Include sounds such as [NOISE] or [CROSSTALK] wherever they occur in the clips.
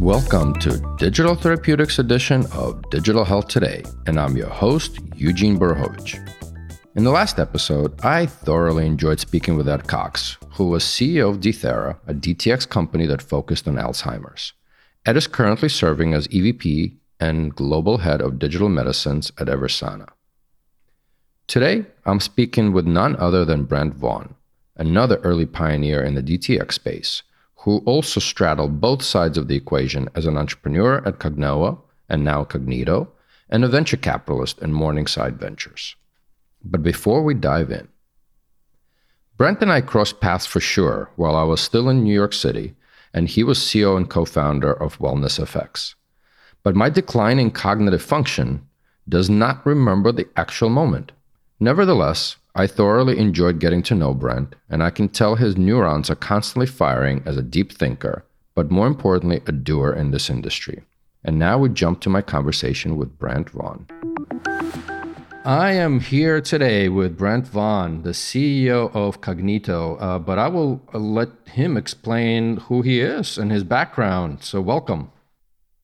Welcome to Digital Therapeutics edition of Digital Health Today, and I'm your host, Eugene Borukhovich. In the last episode, I thoroughly enjoyed speaking with Ed Cox, who was CEO of dThera, a DTX company that focused on Alzheimer's. Ed is currently serving as EVP and Global Head of Digital Medicines at Eversana. Today, I'm speaking with none other than Brent Vaughan, another early pioneer in the DTX space who also straddled both sides of the equation as an entrepreneur at Cognoa and now Cognito, and a venture capitalist in Morningside Ventures. But before we dive in, Brent and I crossed paths for sure while I was still in New York City, and he was CEO and co founder of Wellness FX. But my declining cognitive function does not remember the actual moment. Nevertheless, I thoroughly enjoyed getting to know Brent, and I can tell his neurons are constantly firing as a deep thinker, but more importantly, a doer in this industry. And now we jump to my conversation with Brent Vaughan. I am here today with Brent Vaughan, the CEO of Cognito, uh, but I will uh, let him explain who he is and his background. So, welcome.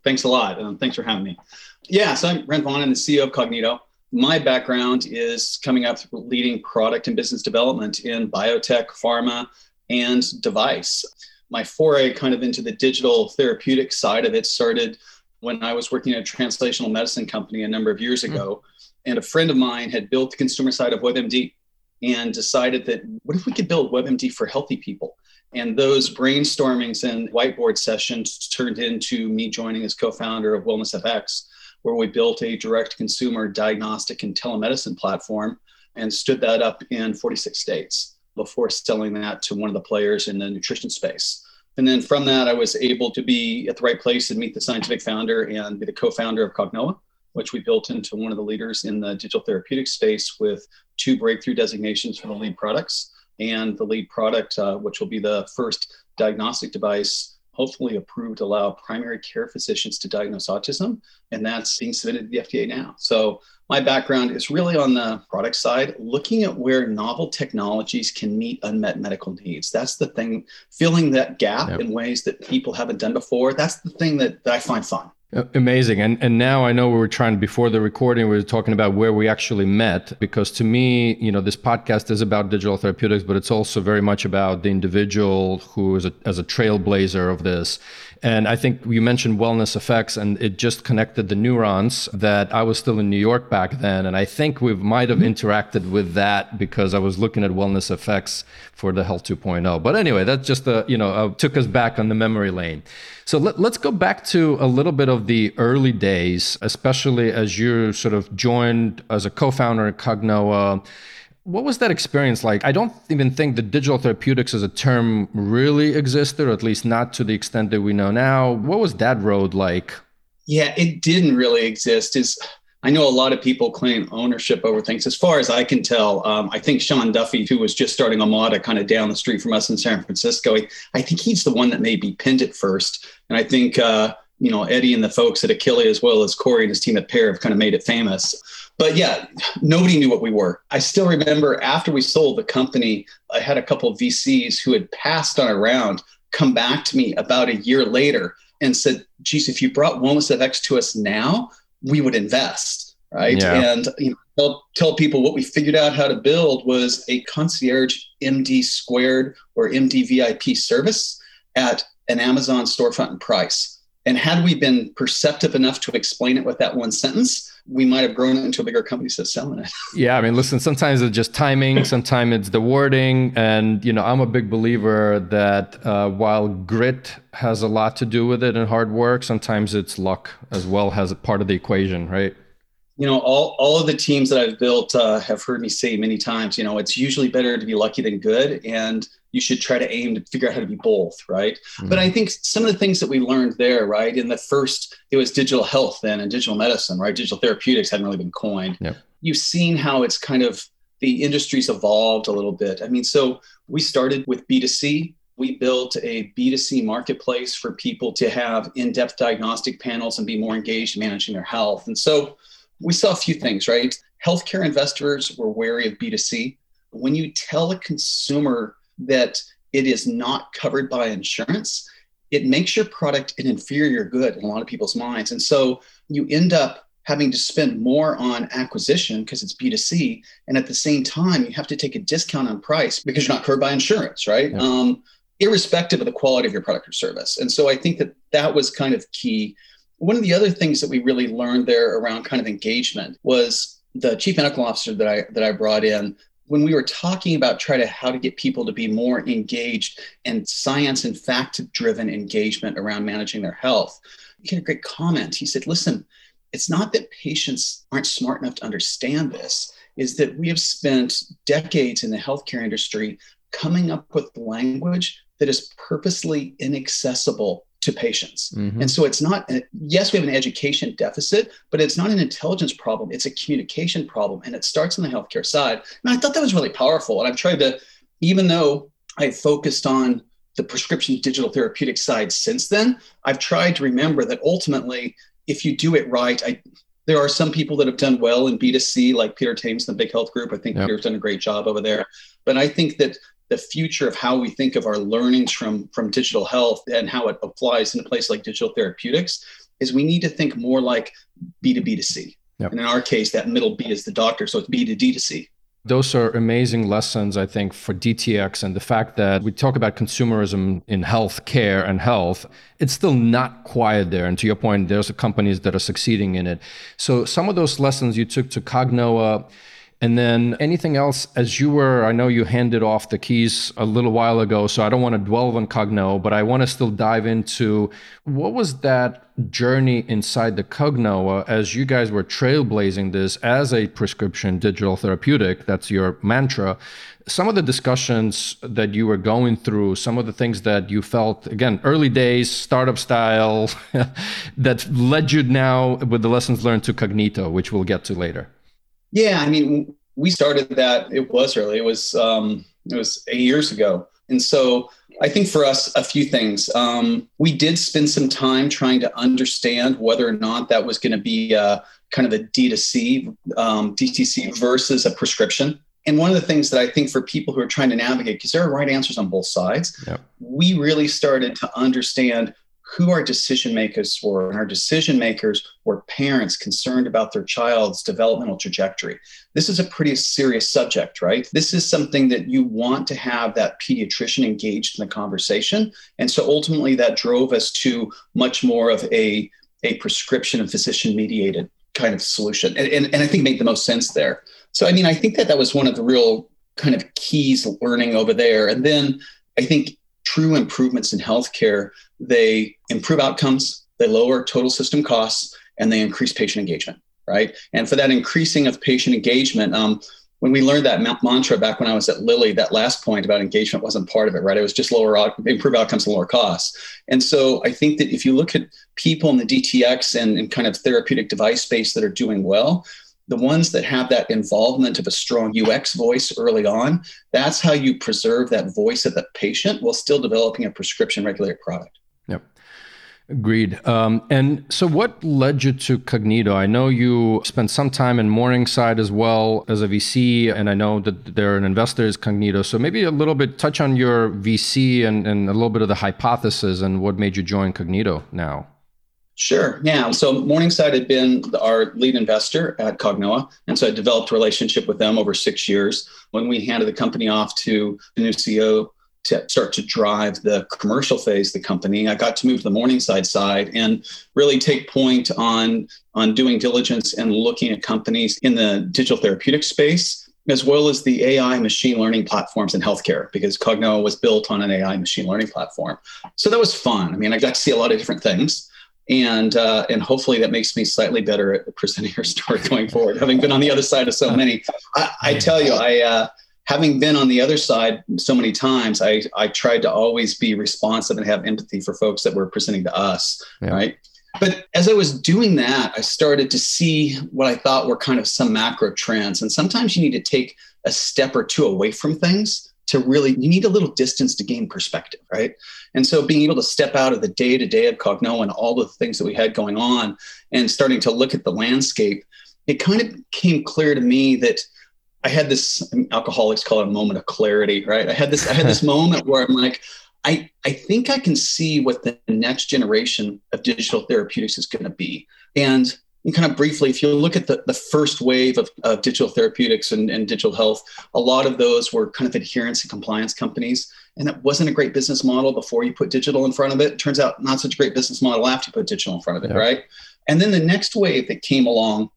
Thanks a lot. Um, thanks for having me. Yeah, so I'm Brent Vaughan, I'm the CEO of Cognito my background is coming up leading product and business development in biotech, pharma, and device. My foray kind of into the digital therapeutic side of it started when I was working at a translational medicine company a number of years hmm. ago. Mm. And a friend of mine had built the consumer side of WebMD and decided that what if we could build WebMD for healthy people? And those brainstormings and whiteboard sessions turned into me joining as co founder of Wellness FX where we built a direct consumer diagnostic and telemedicine platform and stood that up in 46 states before selling that to one of the players in the nutrition space. And then from that, I was able to be at the right place and meet the scientific founder and be the co founder of Cognoa, which we built into one of the leaders in the digital therapeutic space with two breakthrough designations for the lead products. And the lead product, uh, which will be the first diagnostic device hopefully approved to allow primary care physicians to diagnose autism. And that's being submitted to the FDA now. So my background is really on the product side, looking at where novel technologies can meet unmet medical needs. That's the thing, filling that gap yep. in ways that people haven't done before. That's the thing that, that I find fun. Amazing. And and now I know we were trying before the recording, we were talking about where we actually met because to me, you know, this podcast is about digital therapeutics, but it's also very much about the individual who is a, as a trailblazer of this. And I think you mentioned Wellness FX and it just connected the neurons that I was still in New York back then. And I think we might have interacted with that because I was looking at Wellness FX for the Health 2.0. But anyway, that's just a, you know, took us back on the memory lane. So let, us go back to a little bit of the early days, especially as you sort of joined as a co founder at Cognoa what was that experience like? I don't even think the digital therapeutics as a term really existed, or at least not to the extent that we know now. What was that road like? Yeah, it didn't really exist. Is I know a lot of people claim ownership over things. As far as I can tell, um, I think Sean Duffy, who was just starting a Omada kind of down the street from us in San Francisco, I think he's the one that maybe pinned it first. And I think, uh, you know, Eddie and the folks at Akili, as well as Corey and his team at Pear, have kind of made it famous. But yeah, nobody knew what we were. I still remember after we sold the company, I had a couple of VCs who had passed on around come back to me about a year later and said, geez, if you brought Wellness FX to us now, we would invest. Right. Yeah. And you know, tell, tell people what we figured out how to build was a concierge MD squared or MD VIP service at an Amazon storefront and price. And had we been perceptive enough to explain it with that one sentence, we might have grown it into a bigger company that's selling it. [LAUGHS] yeah, I mean, listen, sometimes it's just timing, sometimes it's the wording, and you know, I'm a big believer that uh, while grit has a lot to do with it and hard work, sometimes it's luck as well as a part of the equation, right? You know, all all of the teams that I've built uh, have heard me say many times. You know, it's usually better to be lucky than good, and you should try to aim to figure out how to be both, right? Mm-hmm. But I think some of the things that we learned there, right, in the first, it was digital health then and digital medicine, right? Digital therapeutics hadn't really been coined. Yep. You've seen how it's kind of the industry's evolved a little bit. I mean, so we started with B2C. We built a B2C marketplace for people to have in depth diagnostic panels and be more engaged in managing their health. And so we saw a few things, right? Healthcare investors were wary of B2C. When you tell a consumer that it is not covered by insurance, it makes your product an inferior good in a lot of people's minds. And so you end up having to spend more on acquisition because it's B2C. And at the same time, you have to take a discount on price because you're not covered by insurance, right? Yeah. Um, irrespective of the quality of your product or service. And so I think that that was kind of key. One of the other things that we really learned there around kind of engagement was the chief medical officer that I that I brought in. When we were talking about try to how to get people to be more engaged and science and fact driven engagement around managing their health he had a great comment. He said listen it's not that patients aren't smart enough to understand this is that we have spent decades in the healthcare industry coming up with language that is purposely inaccessible to patients. Mm-hmm. And so it's not, yes, we have an education deficit, but it's not an intelligence problem. It's a communication problem. And it starts on the healthcare side. And I thought that was really powerful. And I've tried to, even though I focused on the prescription digital therapeutic side since then, I've tried to remember that ultimately, if you do it right, I, there are some people that have done well in B2C, like Peter Hames and the Big Health Group. I think yep. Peter's done a great job over there. But I think that the future of how we think of our learnings from from digital health and how it applies in a place like digital therapeutics is we need to think more like B to B to C. Yep. And in our case, that middle B is the doctor, so it's B to D to C. Those are amazing lessons, I think, for DTX and the fact that we talk about consumerism in health care and health. It's still not quiet there. And to your point, there's companies that are succeeding in it. So some of those lessons you took to Cognoa and then anything else as you were, I know you handed off the keys a little while ago, so I don't want to dwell on Cognoa, but I want to still dive into what was that journey inside the Cognoa uh, as you guys were trailblazing this as a prescription digital therapeutic, that's your mantra. Some of the discussions that you were going through, some of the things that you felt, again, early days, startup style, [LAUGHS] that led you now with the lessons learned to Cognito, which we'll get to later. Yeah, I mean, we started that. It was early. It was um, it was eight years ago, and so I think for us, a few things. Um, we did spend some time trying to understand whether or not that was going to be a, kind of a D2C, um, DTC versus a prescription. And one of the things that I think for people who are trying to navigate, because there are right answers on both sides, yep. we really started to understand who our decision makers were. And our decision makers were parents concerned about their child's developmental trajectory. This is a pretty serious subject, right? This is something that you want to have that pediatrician engaged in the conversation. And so ultimately, that drove us to much more of a, a prescription and physician mediated kind of solution. And, and, and I think made the most sense there. So, I mean, I think that that was one of the real kind of keys learning over there. And then I think true improvements in healthcare they improve outcomes, they lower total system costs, and they increase patient engagement, right? And for that increasing of patient engagement, um, when we learned that mantra back when I was at Lilly, that last point about engagement wasn't part of it, right? It was just lower, improve outcomes and lower costs. And so I think that if you look at people in the DTX and, and kind of therapeutic device space that are doing well, the ones that have that involvement of a strong UX voice early on, that's how you preserve that voice of the patient while still developing a prescription regulated product. Agreed. Um, and so, what led you to Cognito? I know you spent some time in Morningside as well as a VC, and I know that they're an investor is Cognito. So, maybe a little bit touch on your VC and, and a little bit of the hypothesis and what made you join Cognito now. Sure. Yeah. So Morningside had been our lead investor at Cognoa. And so I developed a relationship with them over six years. When we handed the company off to the new CEO, to start to drive the commercial phase of the company. I got to move to the Morningside side and really take point on, on doing diligence and looking at companies in the digital therapeutic space, as well as the AI machine learning platforms in healthcare, because Cognoa was built on an AI machine learning platform. So that was fun. I mean, I got to see a lot of different things. And uh, and hopefully that makes me slightly better at presenting your story [LAUGHS] going forward, having been on the other side of so many. I, I tell you, I uh, having been on the other side so many times, I, I tried to always be responsive and have empathy for folks that were presenting to us. Yeah. Right. But as I was doing that, I started to see what I thought were kind of some macro trends. And sometimes you need to take a step or two away from things to really, you need a little distance to gain perspective, right? And so being able to step out of the day to day of Cognoa and all the things that we had going on and starting to look at the landscape, it kind of became clear to me that I had this alcoholics call it a moment of clarity, right? I had this I had this [LAUGHS] moment where I'm like, I, I think I can see what the next generation of digital therapeutics is going to be. And kind of briefly, if you look at the, the first wave of, of digital therapeutics and, and digital health, a lot of those were kind of adherence and compliance companies. And that wasn't a great business model before you put digital in front of it. it turns out not such a great business model after you put digital in front of it, yeah. right? And then the next wave that came along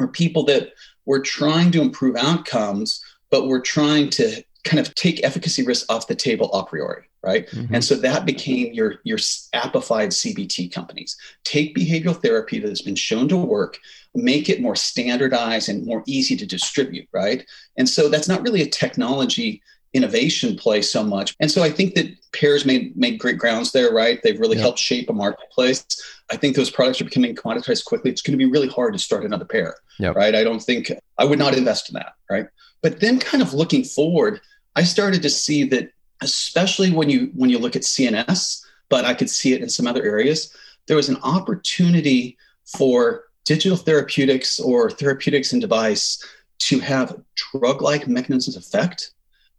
were people that were trying to improve outcomes, but we're trying to kind of take efficacy risks off the table a priori right? Mm-hmm. and so that became your your appified cbt companies. Take behavioral therapy that has been shown to work make it more standardized and more easy to distribute right? And so that's not really a technology innovation play so much. And so i think that Pear's made made great grounds there right? They've really helped shape a marketplace. I think those products are becoming commoditized quickly. It's going to be really hard to start another Pear yep. right? I don't think i would not invest in that right? But then kind of looking forward I started to see that, especially when you when you look at CNS, but I could see it in some other areas, there was an opportunity for digital therapeutics or therapeutics and device to have drug-like mechanisms of effect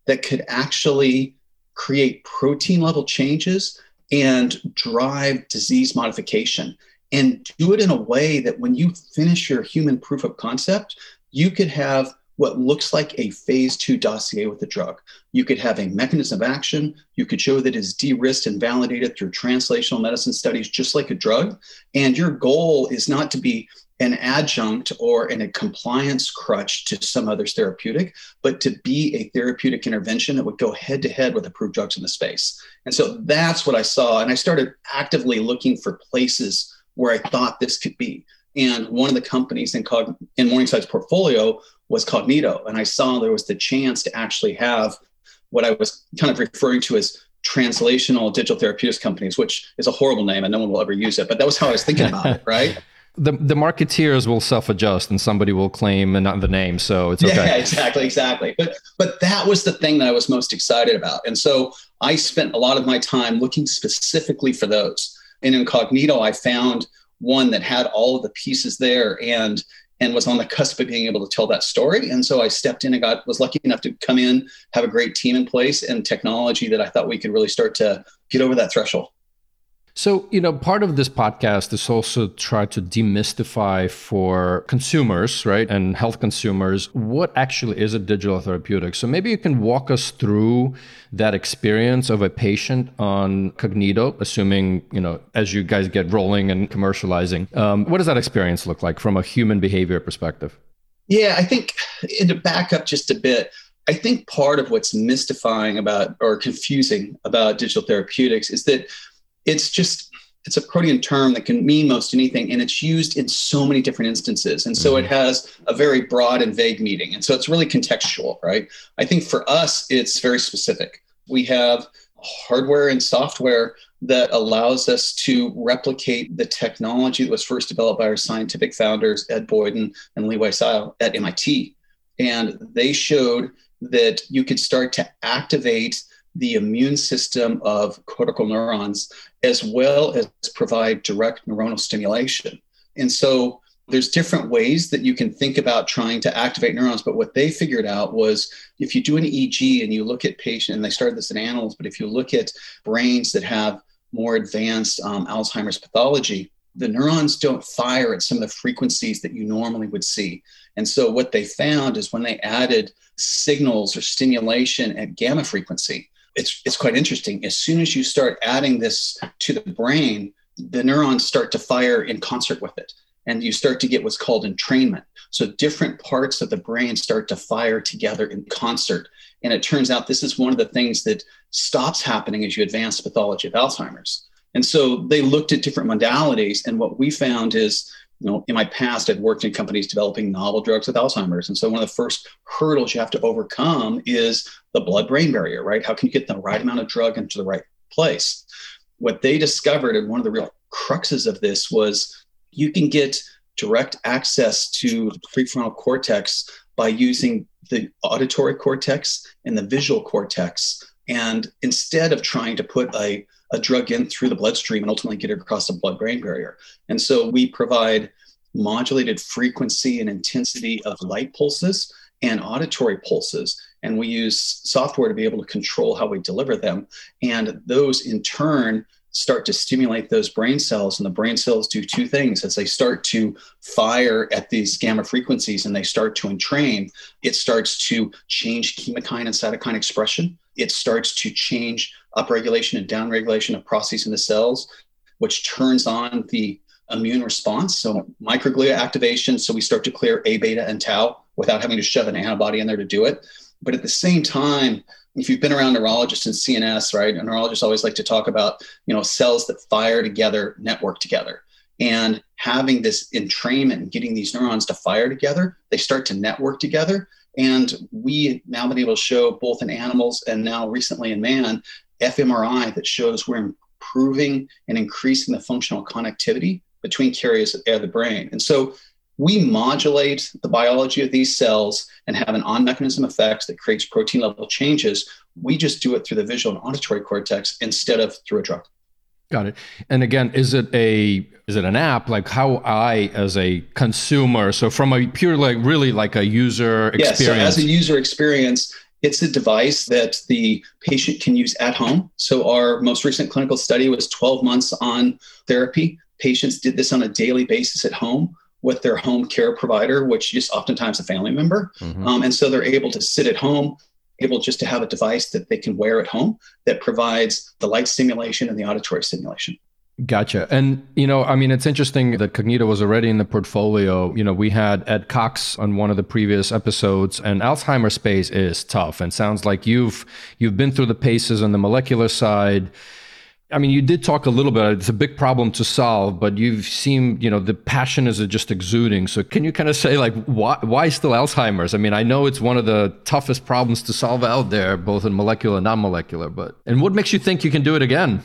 that could actually create protein level changes and drive disease modification and do it in a way that when you finish your human proof of concept, you could have what looks like a phase two dossier with the drug. You could have a mechanism of action. You could show that it's de risked and validated through translational medicine studies, just like a drug. And your goal is not to be an adjunct or in a compliance crutch to some other therapeutic, but to be a therapeutic intervention that would go head to head with approved drugs in the space. And so that's what I saw. And I started actively looking for places where I thought this could be. And one of the companies in, Cog- in Morningside's portfolio was Cognito. And I saw there was the chance to actually have what I was kind of referring to as translational digital therapeutics companies, which is a horrible name and no one will ever use it. But that was how I was thinking about it, right? [LAUGHS] The, the marketeers will self-adjust and somebody will claim and not the name so it's okay yeah exactly exactly but but that was the thing that i was most excited about and so i spent a lot of my time looking specifically for those in incognito i found one that had all of the pieces there and and was on the cusp of being able to tell that story. And so I stepped in and got was lucky enough to come in, have a great team in place and technology that I thought we could really start to get over that threshold. So, you know, part of this podcast is also try to demystify for consumers, right, and health consumers, what actually is a digital therapeutic. So maybe you can walk us through that experience of a patient on Cognito, assuming, you know, as you guys get rolling and commercializing. Um, what does that experience look like from a human behavior perspective? Yeah, I think to back up just a bit, I think part of what's mystifying about or confusing about digital therapeutics is that it's just it's a protean term that can mean most anything and it's used in so many different instances. And so mm-hmm. it has a very broad and vague meaning. And so it's really contextual right? I think for us it's very specific. We have hardware and software that allows us to replicate the technology that was first developed by our scientific founders ed boyden and Li-Huei Tsai at mit and they showed that you could start to activate the immune system of cortical neurons, as well as provide direct neuronal stimulation. And so there's different ways that you can think about trying to activate neurons, but what they figured out was if you do an EEG and you look at patients, and they started this in animals, but if you look at brains that have more advanced um, Alzheimer's pathology, the neurons don't fire at some of the frequencies that you normally would see. And so what they found is when they added signals or stimulation at gamma frequency, it's it's quite interesting. As soon as you start adding this to the brain, the neurons start to fire in concert with it, and you start to get what's called entrainment. So different parts of the brain start to fire together in concert. And it turns out this is one of the things that stops happening as you advance pathology of Alzheimer's. And so they looked at different modalities, and what we found is you know, in my past, I'd worked in companies developing novel drugs with Alzheimer's. And so one of the first hurdles you have to overcome is the blood brain barrier, right? How can you get the right amount of drug into the right place? What they discovered, and one of the real cruxes of this was you can get direct access to the prefrontal cortex by using the auditory cortex and the visual cortex. And instead of trying to put a a drug in through the bloodstream and ultimately get it across the blood brain barrier. And so we provide modulated frequency and intensity of light pulses and auditory pulses. and we use software to be able to control how we deliver them. And those in turn start to stimulate those brain cells and the brain cells do two things as they start to fire at these gamma frequencies and they start to entrain it starts to change chemokine and cytokine expression it starts to change upregulation and downregulation of processes in the cells which turns on the immune response so microglia activation so we start to clear a beta and tau without having to shove an antibody in there to do it but at the same time if you've been around neurologists and CNS, right, neurologists always like to talk about, you know, cells that fire together, network together. And having this entrainment and getting these neurons to fire together, they start to network together. And we now been able to show both in animals and now recently in man, fMRI that shows we're improving and increasing the functional connectivity between areas of the brain. And so we modulate the biology of these cells and have an on mechanism effects that creates protein level changes. We just do it through the visual and auditory cortex instead of through a drug. Got it. And again, is it a is it an app? Like how I as a consumer, so from a pure like really like a user experience. Yeah, so as a user experience, it's a device that the patient can use at home. So our most recent clinical study was 12 months on therapy. Patients did this on a daily basis at home with their home care provider, which is oftentimes a family member. Mm-hmm. Um, and so they're able to sit at home, able just to have a device that they can wear at home that provides the light stimulation and the auditory stimulation. Gotcha. And, you know, I mean, it's interesting that Cognito was already in the portfolio. You know, we had Ed Cox on one of the previous episodes, and Alzheimer's space is tough and sounds like you've you've been through the paces on the molecular side I mean, you did talk a little bit. It's a big problem to solve, but you've seen, you know, the passion is just exuding. So, can you kind of say, like, why, why still Alzheimer's? I mean, I know it's one of the toughest problems to solve out there, both in molecular and non-molecular. But and what makes you think you can do it again?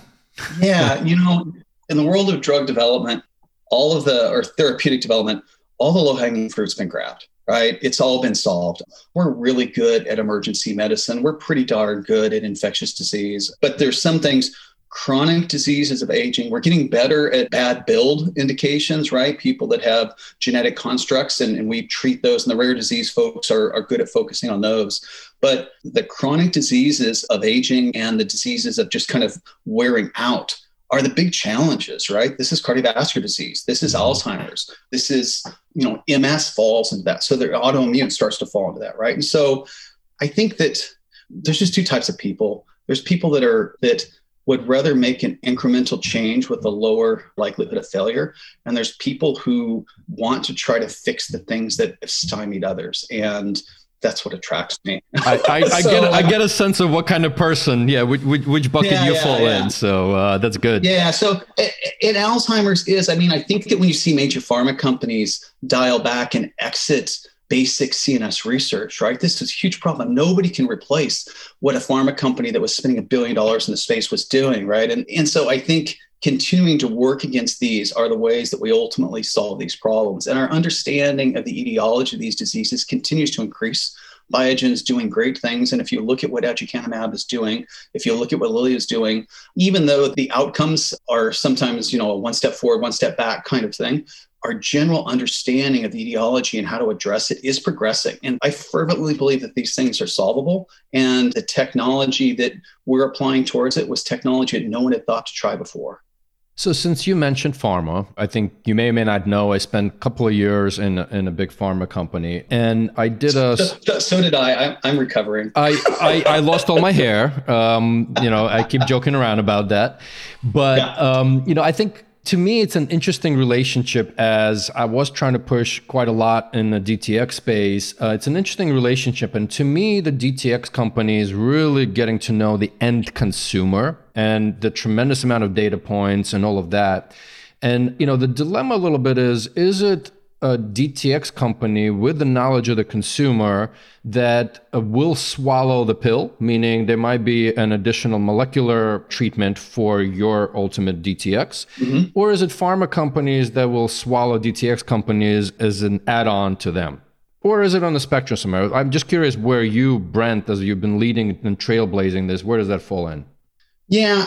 yeah, you know, in the world of drug development, all of the or therapeutic development, all the low-hanging fruit's been grabbed right? It's all been solved. We're really good at emergency medicine. We're pretty darn good at infectious disease, but there's some things chronic diseases of aging. We're getting better at bad build indications, right? People that have genetic constructs, and, and we treat those, and the rare disease folks are, are good at focusing on those. But the chronic diseases of aging and the diseases of just kind of wearing out are the big challenges, right? This is cardiovascular disease. This is Alzheimer's. This is, you know, MS falls into that. So the autoimmune starts to fall into that, right? And so I think that there's just two types of people. There's people that are that would rather make an incremental change with a lower likelihood of failure. And there's people who want to try to fix the things that have stymied others. And that's what attracts me. I, I, I [LAUGHS] get I get a sense of what kind of person, yeah, which, which bucket yeah, you yeah, fall yeah. in. So uh, that's good. Yeah. So in Alzheimer's is, I mean, I think that when you see major pharma companies dial back and exit basic CNS research, right? This is a huge problem. Nobody can replace what a pharma company that was spending a billion dollars in the space was doing, right? And, and so I think continuing to work against these are the ways that we ultimately solve these problems. And our understanding of the etiology of these diseases continues to increase. Biogen is doing great things. And if you look at what aducanumab is doing, if you look at what Lilly is doing, even though the outcomes are sometimes, you know, a one step forward, one step back kind of thing, our general understanding of the etiology and how to address it is progressing. And I fervently believe that these things are solvable. And the technology that we're applying towards it was technology that no one had thought to try before. So, since you mentioned pharma, I think you may or may not know I spent a couple of years in a, in a big pharma company, and I did a. So, so did I. I. am recovering. I, I, I lost all my hair. Um, you know, I keep joking around about that, but yeah. um, you know, I think to me, it's an interesting relationship as I was trying to push quite a lot in the DTX space. Uh, it's an interesting relationship. And to me, the DTX company is really getting to know the end consumer and the tremendous amount of data points and all of that. And, you know, the dilemma a little bit is, is it a DTX company with the knowledge of the consumer that uh, will swallow the pill, meaning there might be an additional molecular treatment for your ultimate DTX? Mm-hmm. Or is it pharma companies that will swallow DTX companies as an add on to them? Or is it on the spectrum somewhere? I'm just curious where you, Brent, as you've been leading and trailblazing this, where does that fall in? Yeah,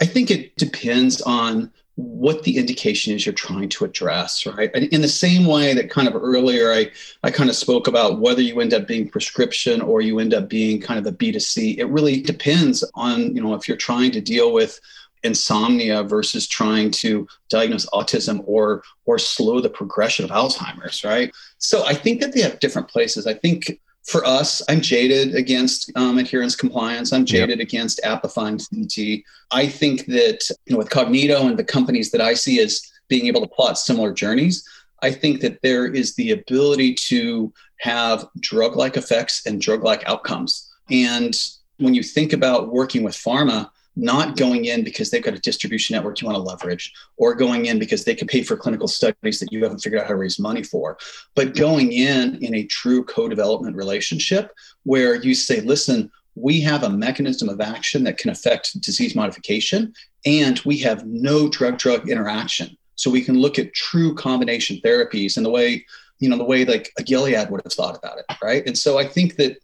I think it depends on what the indication is you're trying to address, right? And in the same way that kind of earlier I, I kind of spoke about whether you end up being prescription or you end up being kind of a B2C, it really depends on, you know, if you're trying to deal with insomnia versus trying to diagnose autism or or slow the progression of Alzheimer's, right? So I think that they have different places. I think for us, I'm jaded against um, adherence compliance. I'm jaded yep. against appifying CT. I think that you know, with Cognito and the companies that I see as being able to plot similar journeys, I think that there is the ability to have drug-like effects and drug-like outcomes. And when you think about working with pharma, not going in because they've got a distribution network you want to leverage or going in because they can pay for clinical studies that you haven't figured out how to raise money for but going in in a true co-development relationship where you say listen we have a mechanism of action that can affect disease modification and we have no drug drug interaction. So we can look at true combination therapies and the way you know the way like a gilead would have thought about it right? And so i think that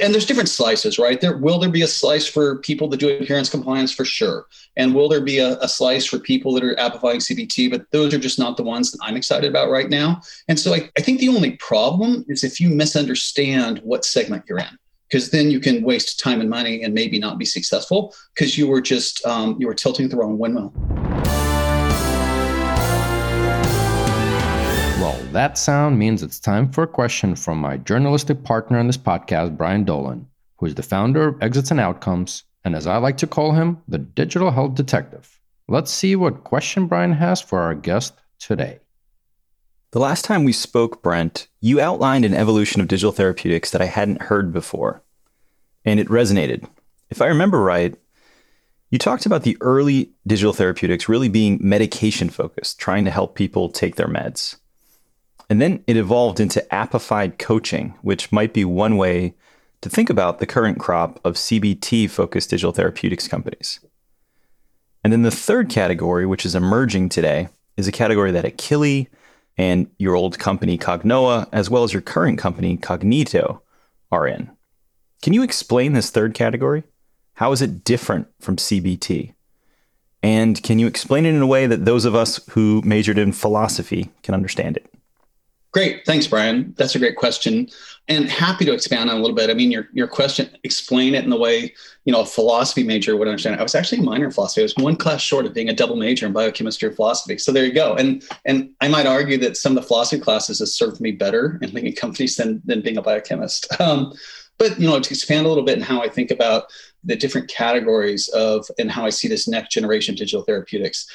and there's different slices, right? There will there be a slice for people that do adherence compliance for sure, and will there be a, a, slice for people that are appifying CBT? But those are just not the ones that I'm excited about right now. And so I, I think the only problem is if you misunderstand what segment you're in, because then you can waste time and money and maybe not be successful because you were just um, you were tilting the wrong windmill. That sound means it's time for a question from my journalistic partner on this podcast, Brian Dolan, who is the founder of Exits and Outcomes, and as I like to call him, the digital health detective. Let's see what question Brian has for our guest today. The last time we spoke, Brent, you outlined an evolution of digital therapeutics that I hadn't heard before, and it resonated. If I remember right, you talked about the early digital therapeutics really being medication focused, trying to help people take their meds. And then it evolved into appified coaching, which might be one way to think about the current crop of CBT focused digital therapeutics companies. And then the third category, which is emerging today, is a category that Akili and your old company Cognoa, as well as your current company Cognito, are in. Can you explain this third category? How is it different from CBT? And can you explain it in a way that those of us who majored in philosophy can understand it? Great. Thanks, Brian. That's a great question. And happy to expand on a little bit. I mean, your, your question, explain it in the way, you know, a philosophy major would understand. it. I was actually a minor in philosophy. I was one class short of being a double major in biochemistry or philosophy. So there you go. And and I might argue that some of the philosophy classes have served me better in leading companies than, than being a biochemist. Um, but, you know, to expand a little bit in how I think about the different categories of and how I see this next generation digital therapeutics,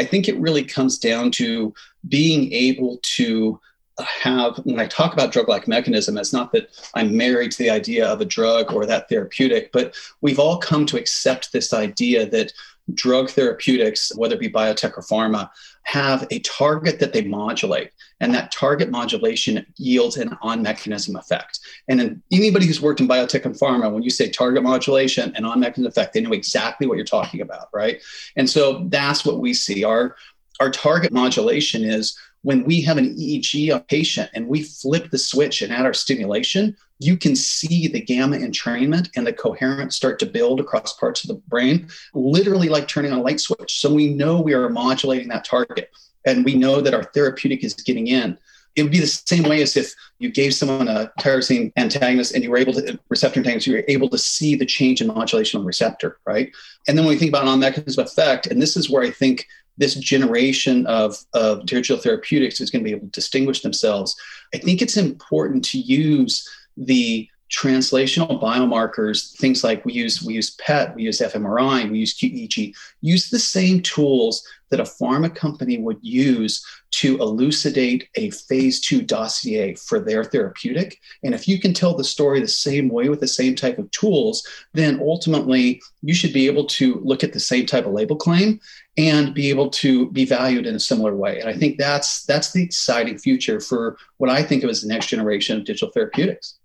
I think it really comes down to being able to have when I talk about drug like mechanism, it's not that I'm married to the idea of a drug or that therapeutic, but we've all come to accept this idea that drug therapeutics, whether it be biotech or pharma, have a target that they modulate. And that target modulation yields an on mechanism effect. And anybody who's worked in biotech and pharma, when you say target modulation and on mechanism effect, they know exactly what you're talking about, right? And so that's what we see. Our, our target modulation is when we have an EEG a patient and we flip the switch and add our stimulation, you can see the gamma entrainment and the coherence start to build across parts of the brain, literally like turning on a light switch. So we know we are modulating that target and we know that our therapeutic is getting in. It would be the same way as if you gave someone a tyrosine antagonist and you were able to receptor antagonist, you were able to see the change in modulation on receptor, right? And then when we think about on mechanism effect, and this is where I think this generation of, of digital therapeutics is going to be able to distinguish themselves, I think it's important to use the translational biomarkers, things like we use we use PET, we use fMRI, we use QEEG, use the same tools that a pharma company would use to elucidate a phase two dossier for their therapeutic. And if you can tell the story the same way with the same type of tools, then ultimately you should be able to look at the same type of label claim and be able to be valued in a similar way. And I think that's that's the exciting future for what I think of as the next generation of digital therapeutics.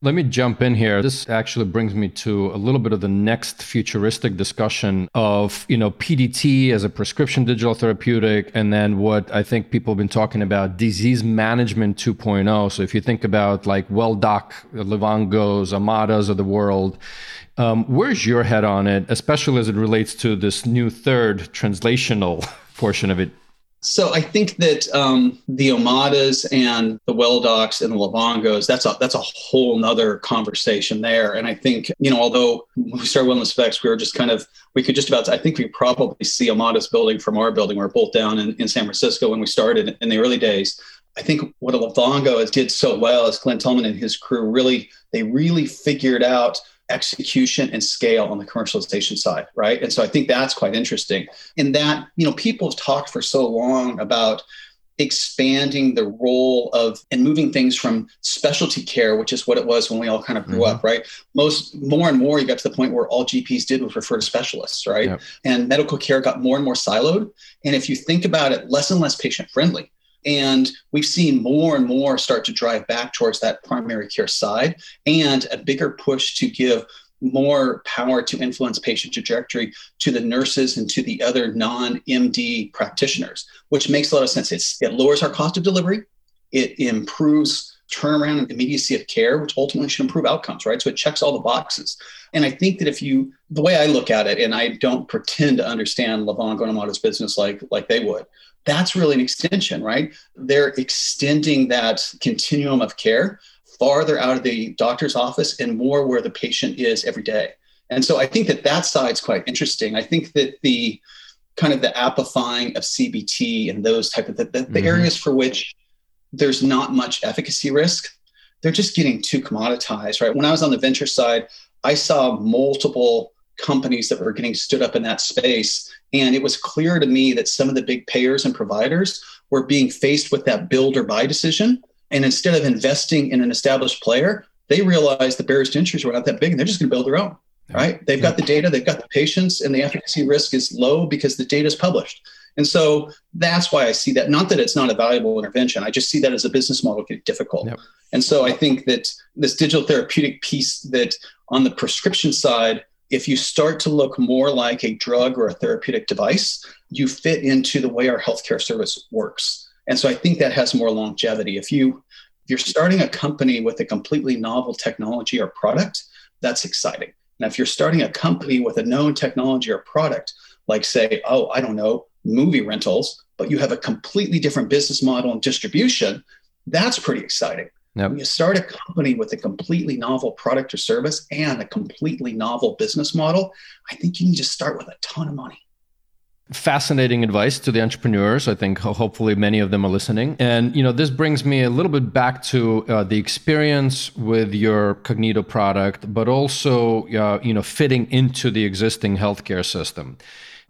Let me jump in here. This actually brings me to a little bit of the next futuristic discussion of, you know, PDT as a prescription digital therapeutic and then what I think people have been talking about disease management 2.0. So if you think about like Welldoc, Livongos, Omadas of the world, um, where's your head on it, especially as it relates to this new third translational [LAUGHS] portion of it? So I think that um, the Omadas and the Well Docs and the Livongos, that's a that's a whole nother conversation there. And I think, you know, although when we started Wellness FX, we were just kind of we could just about I think we probably see Omadas building from our building. We are both down in, in San Francisco when we started in the early days. I think what a Livongo did so well is Glenn Tullman and his crew really they really figured out execution and scale on the commercialization side, right? And so I think that's quite interesting. In that, you know, people have talked for so long about expanding the role of and moving things from specialty care which is what it was when we all kind of grew mm-hmm. up right most more and more you got to the point where all gps did was refer to specialists right yep. and medical care got more and more siloed and if you think about it less and less patient friendly and we've seen more and more start to drive back towards that primary care side and a bigger push to give more power to influence patient trajectory to the nurses and to the other non-MD practitioners, which makes a lot of sense. It's, it lowers our cost of delivery. It improves turnaround and immediacy of care, which ultimately should improve outcomes, right? So it checks all the boxes. And I think that if you, the way I look at it, and I don't pretend to understand Livongo and business like like they would, that's really an extension, right? They're extending that continuum of care farther out of the doctor's office and more where the patient is every day. And so I think that that side's quite interesting. I think that the kind of the appifying of CBT and those type of the, the, mm-hmm. the areas for which there's not much efficacy risk, they're just getting too commoditized, right? When I was on the venture side, I saw multiple companies that were getting stood up in that space. And it was clear to me that some of the big payers and providers were being faced with that build or buy decision. And instead of investing in an established player, they realized the barriers to entry were not that big and they're just going to build their own, right? They've got the data, they've got the patients, and the efficacy risk is low because the data is published. And so that's why I see that. Not that it's not a valuable intervention. I just see that as a business model get difficult. Yep. And so I think that this digital therapeutic piece that on the prescription side, if you start to look more like a drug or a therapeutic device, you fit into the way our healthcare service works. And so I think that has more longevity. If you if you're starting a company with a completely novel technology or product, that's exciting. Now, if you're starting a company with a known technology or product, like say, oh, I don't know, movie rentals, but you have a completely different business model and distribution, that's pretty exciting. Yep. When you start a company with a completely novel product or service and a completely novel business model, I think you need to start with a ton of money. Fascinating advice to the entrepreneurs. I think hopefully many of them are listening. And you know, this brings me a little bit back to uh, the experience with your Cognito product, but also uh, you know fitting into the existing healthcare system.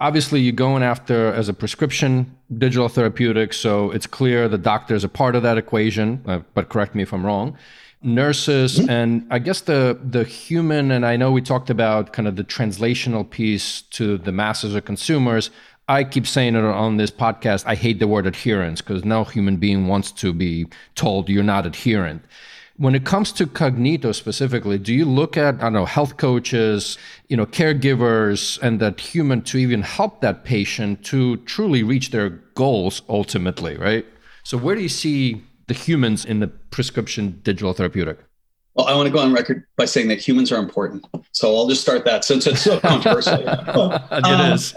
Obviously, you're going after as a prescription digital therapeutic, so it's clear the doctor is a part of that equation. Uh, but correct me if I'm wrong. Nurses mm-hmm. and I guess the the human and I know we talked about kind of the translational piece to the masses or consumers. I keep saying it on this podcast. I hate the word adherence because no human being wants to be told you're not adherent. When it comes to Cognito specifically, do you look at, I don't know, health coaches, you know, caregivers, and that human to even help that patient to truly reach their goals ultimately, right? So where do you see the humans in the prescription digital therapeutic? Well, I want to go on record by saying that humans are important. So I'll just start that since it's so [LAUGHS] controversial. it um, is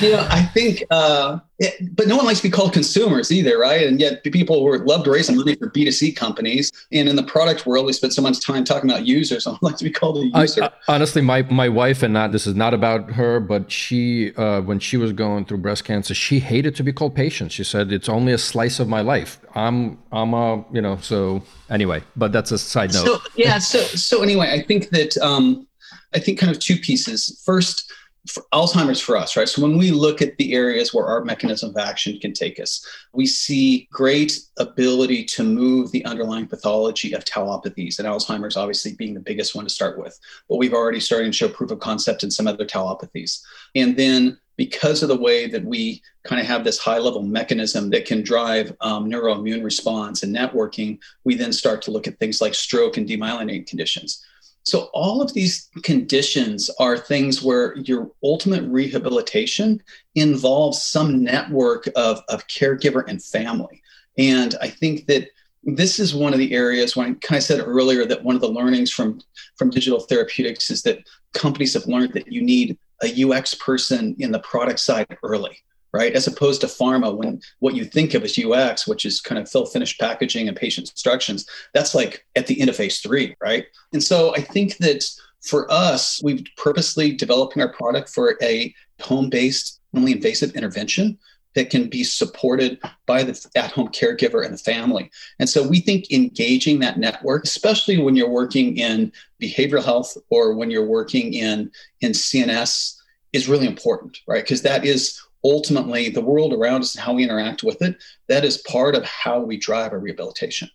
you know, I think, uh, it, but no one likes to be called consumers either, right? And yet, people who love to raise money for B two C companies, and in the product world, we spend so much time talking about users. [LAUGHS] I don't like to be called a user. I, I, honestly, my my wife and not this is not about her, but she, uh, when she was going through breast cancer, she hated to be called patient. She said it's only a slice of my life. I'm I'm a you know. So anyway, but that's a side note. So yeah. [LAUGHS] So so anyway, I think that um, I think kind of two pieces. First Alzheimer's for us, right? So when we look at the areas where our mechanism of action can take us, we see great ability to move the underlying pathology of tauopathies, and Alzheimer's obviously being the biggest one to start with. But we've already started to show proof of concept in some other tauopathies. And then because of the way that we kind of have this high level mechanism that can drive um, neuroimmune response and networking, we then start to look at things like stroke and demyelinating conditions. So, all of these conditions are things where your ultimate rehabilitation involves some network of, of caregiver and family. And I think that this is one of the areas when I kind of said earlier that one of the learnings from, from digital therapeutics is that companies have learned that you need a UX person in the product side early right? As opposed to pharma, when what you think of as UX, which is kind of fill finish packaging and patient instructions, that's like at the end of phase three, right? And so I think that for us, we've purposely developing our product for a home-based, minimally invasive intervention that can be supported by the at-home caregiver and the family. And so we think engaging that network, especially when you're working in behavioral health or when you're working in in CNS, is really important, right? Because that is ultimately the world around us and how we interact with it. That is part of how we drive our rehabilitation.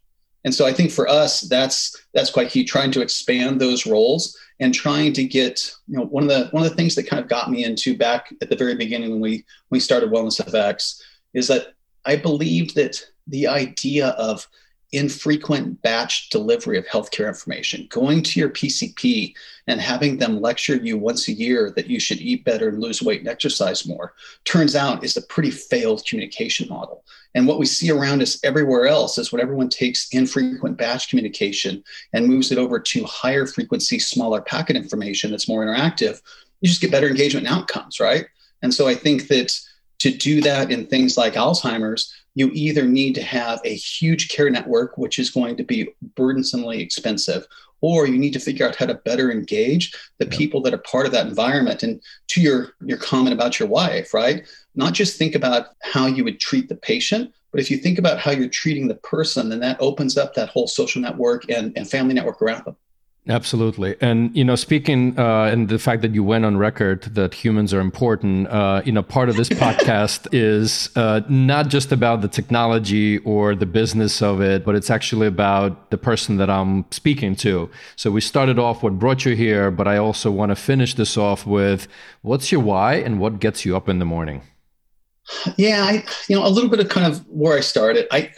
And so I think for us, that's that's quite key. Trying to expand those roles and trying to get, you know, one of the one of the things that kind of got me into back at the very beginning when we when we started Wellness FX is that I believed that the idea of infrequent batch delivery of healthcare information, going to your PCP and having them lecture you once a year that you should eat better and lose weight and exercise more, turns out is a pretty failed communication model. And what we see around us everywhere else is when everyone takes infrequent batch communication and moves it over to higher frequency, smaller packet information that's more interactive, you just get better engagement and outcomes, right? And so I think that to do that in things like Alzheimer's, you either need to have a huge care network, which is going to be burdensomely expensive, or you need to figure out how to better engage the people that are part of that environment. And to your, your comment about your wife, right? Not just think about how you would treat the patient, but if you think about how you're treating the person, then that opens up that whole social network and, and family network around them. Absolutely, and you know, speaking uh, and the fact that you went on record that humans are important, uh, you know, part of this [LAUGHS] podcast is uh, not just about the technology or the business of it, but it's actually about the person that I'm speaking to. So we started off what brought you here, but I also want to finish this off with what's your why and what gets you up in the morning. Yeah, I, you know, a little bit of kind of where I started. I,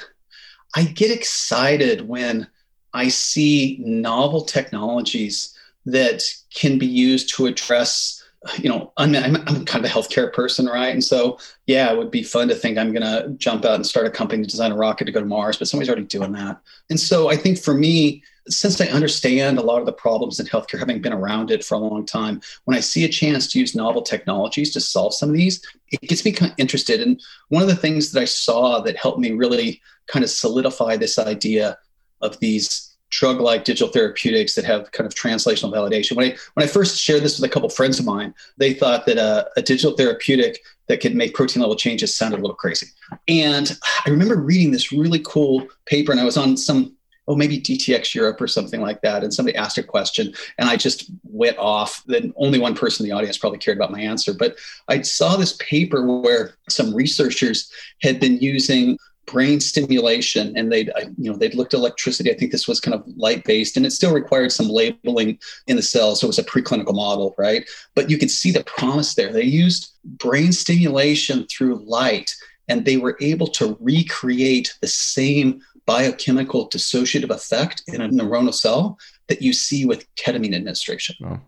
I get excited when I see novel technologies that can be used to address you know, I'm, I'm, I'm, kind of a healthcare person, right? And so, yeah, it would be fun to think I'm going to jump out and start a company to design a rocket to go to Mars, but somebody's already doing that. And so, I think for me, since I understand a lot of the problems in healthcare, having been around it for a long time, when I see a chance to use novel technologies to solve some of these, it gets me kind of interested. And one of the things that I saw that helped me really kind of solidify this idea of these drug-like digital therapeutics that have kind of translational validation. When I when I first shared this with a couple friends of mine, they thought that a digital therapeutic that could make protein level changes sounded a little crazy. And I remember reading this really cool paper, and I was on some oh maybe DTX Europe or something like that, and somebody asked a question, and I just went off. Then only one person in the audience probably cared about my answer, but I saw this paper where some researchers had been using brain stimulation and they'd you know they'd looked at electricity i think this was kind of light based and it still required some labeling in the cells so it was a preclinical model right but you could see the promise there they used brain stimulation through light and they were able to recreate the same biochemical dissociative effect in a neuronal cell that you see with ketamine administration oh.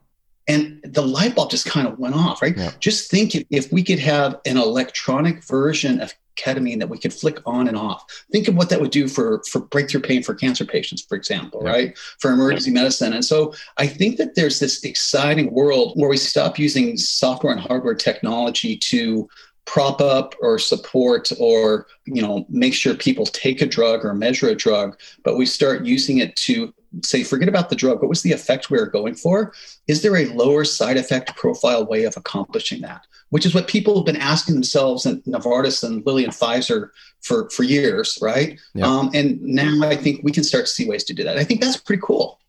And the light bulb just kind of went off, right? Yeah. Just think if, if we could have an electronic version of ketamine that we could flick on and off. Think of what that would do for for breakthrough pain for cancer patients, for example, yeah. right? For emergency medicine. And so I think that there's this exciting world where we stop using software and hardware technology to prop up or support or you know make sure people take a drug or measure a drug but we start using it to say forget about the drug what was the effect we were going for is there a lower side effect profile way of accomplishing that which is what people have been asking themselves in Novartis and Lilly and Pfizer for, for years, right? Yeah. Um, and now I think we can start to see ways to do that. I think that's pretty cool.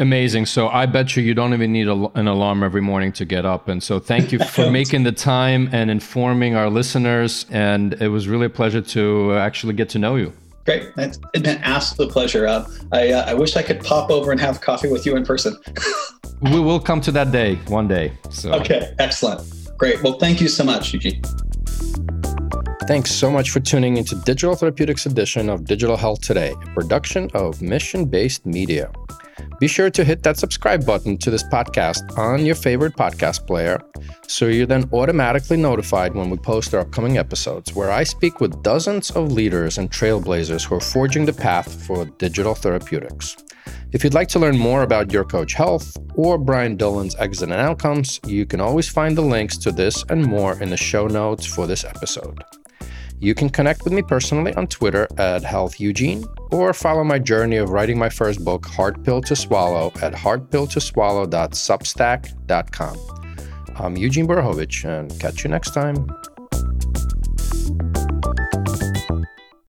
Amazing. So I bet you you don't even need a, an alarm every morning to get up. And so thank you for [LAUGHS] making the time and informing our listeners. And it was really a pleasure to actually get to know you. Great. It's been an absolute pleasure. Uh, I, uh, I wish I could pop over and have coffee with you in person. [LAUGHS] we will come to that day one day. So. Okay. Excellent. Great. Well, thank you so much, Eugene. Thanks so much for tuning into Digital Therapeutics edition of Digital Health Today, a production of Mission Based Media. Be sure to hit that subscribe button to this podcast on your favorite podcast player so you're then automatically notified when we post our upcoming episodes, where I speak with dozens of leaders and trailblazers who are forging the path for digital therapeutics. If you'd like to learn more about Your Coach Health or Brian Dolan's exit and outcomes, you can always find the links to this and more in the show notes for this episode. You can connect with me personally on Twitter at Health Eugene or follow my journey of writing my first book, Hard Pill to Swallow, at hardpilltoswallow.substack.com. I'm Eugene Borukhovich, and catch you next time.